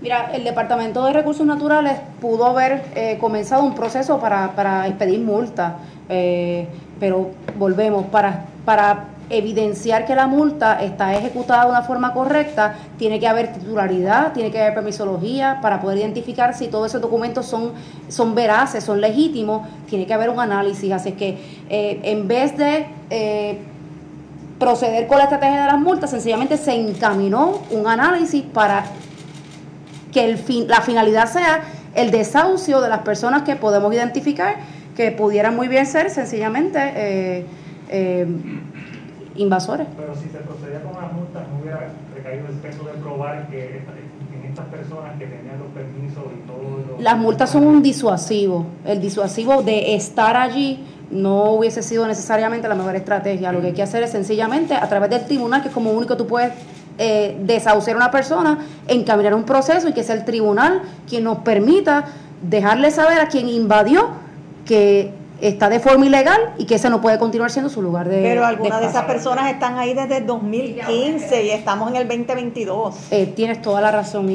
Mira, el Departamento de Recursos Naturales pudo haber eh, comenzado un proceso para, para expedir multas, eh, pero volvemos, para, para evidenciar que la multa está ejecutada de una forma correcta, tiene que haber titularidad, tiene que haber permisología para poder identificar si todos esos documentos son, son veraces, son legítimos, tiene que haber un análisis. Así que eh, en vez de proceder con la estrategia de las multas, sencillamente se encaminó un análisis para que el fin, la finalidad sea el desahucio de las personas que podemos identificar que pudieran muy bien ser sencillamente eh, eh, invasores. Pero si se procedía con las multas, no hubiera recaído el peso de probar que en estas personas que tenían los permisos y todo. Las multas son un disuasivo. El disuasivo de estar allí no hubiese sido necesariamente la mejor estrategia. Lo que hay que hacer es sencillamente a través del tribunal, que es como único tú puedes eh, desahuciar a una persona, encaminar un proceso y que sea el tribunal quien nos permita dejarle saber a quien invadió que está de forma ilegal y que ese no puede continuar siendo su lugar de Pero algunas de, esas personas están ahí desde el 2015 y estamos en el 2022. Eh, tienes toda la razón.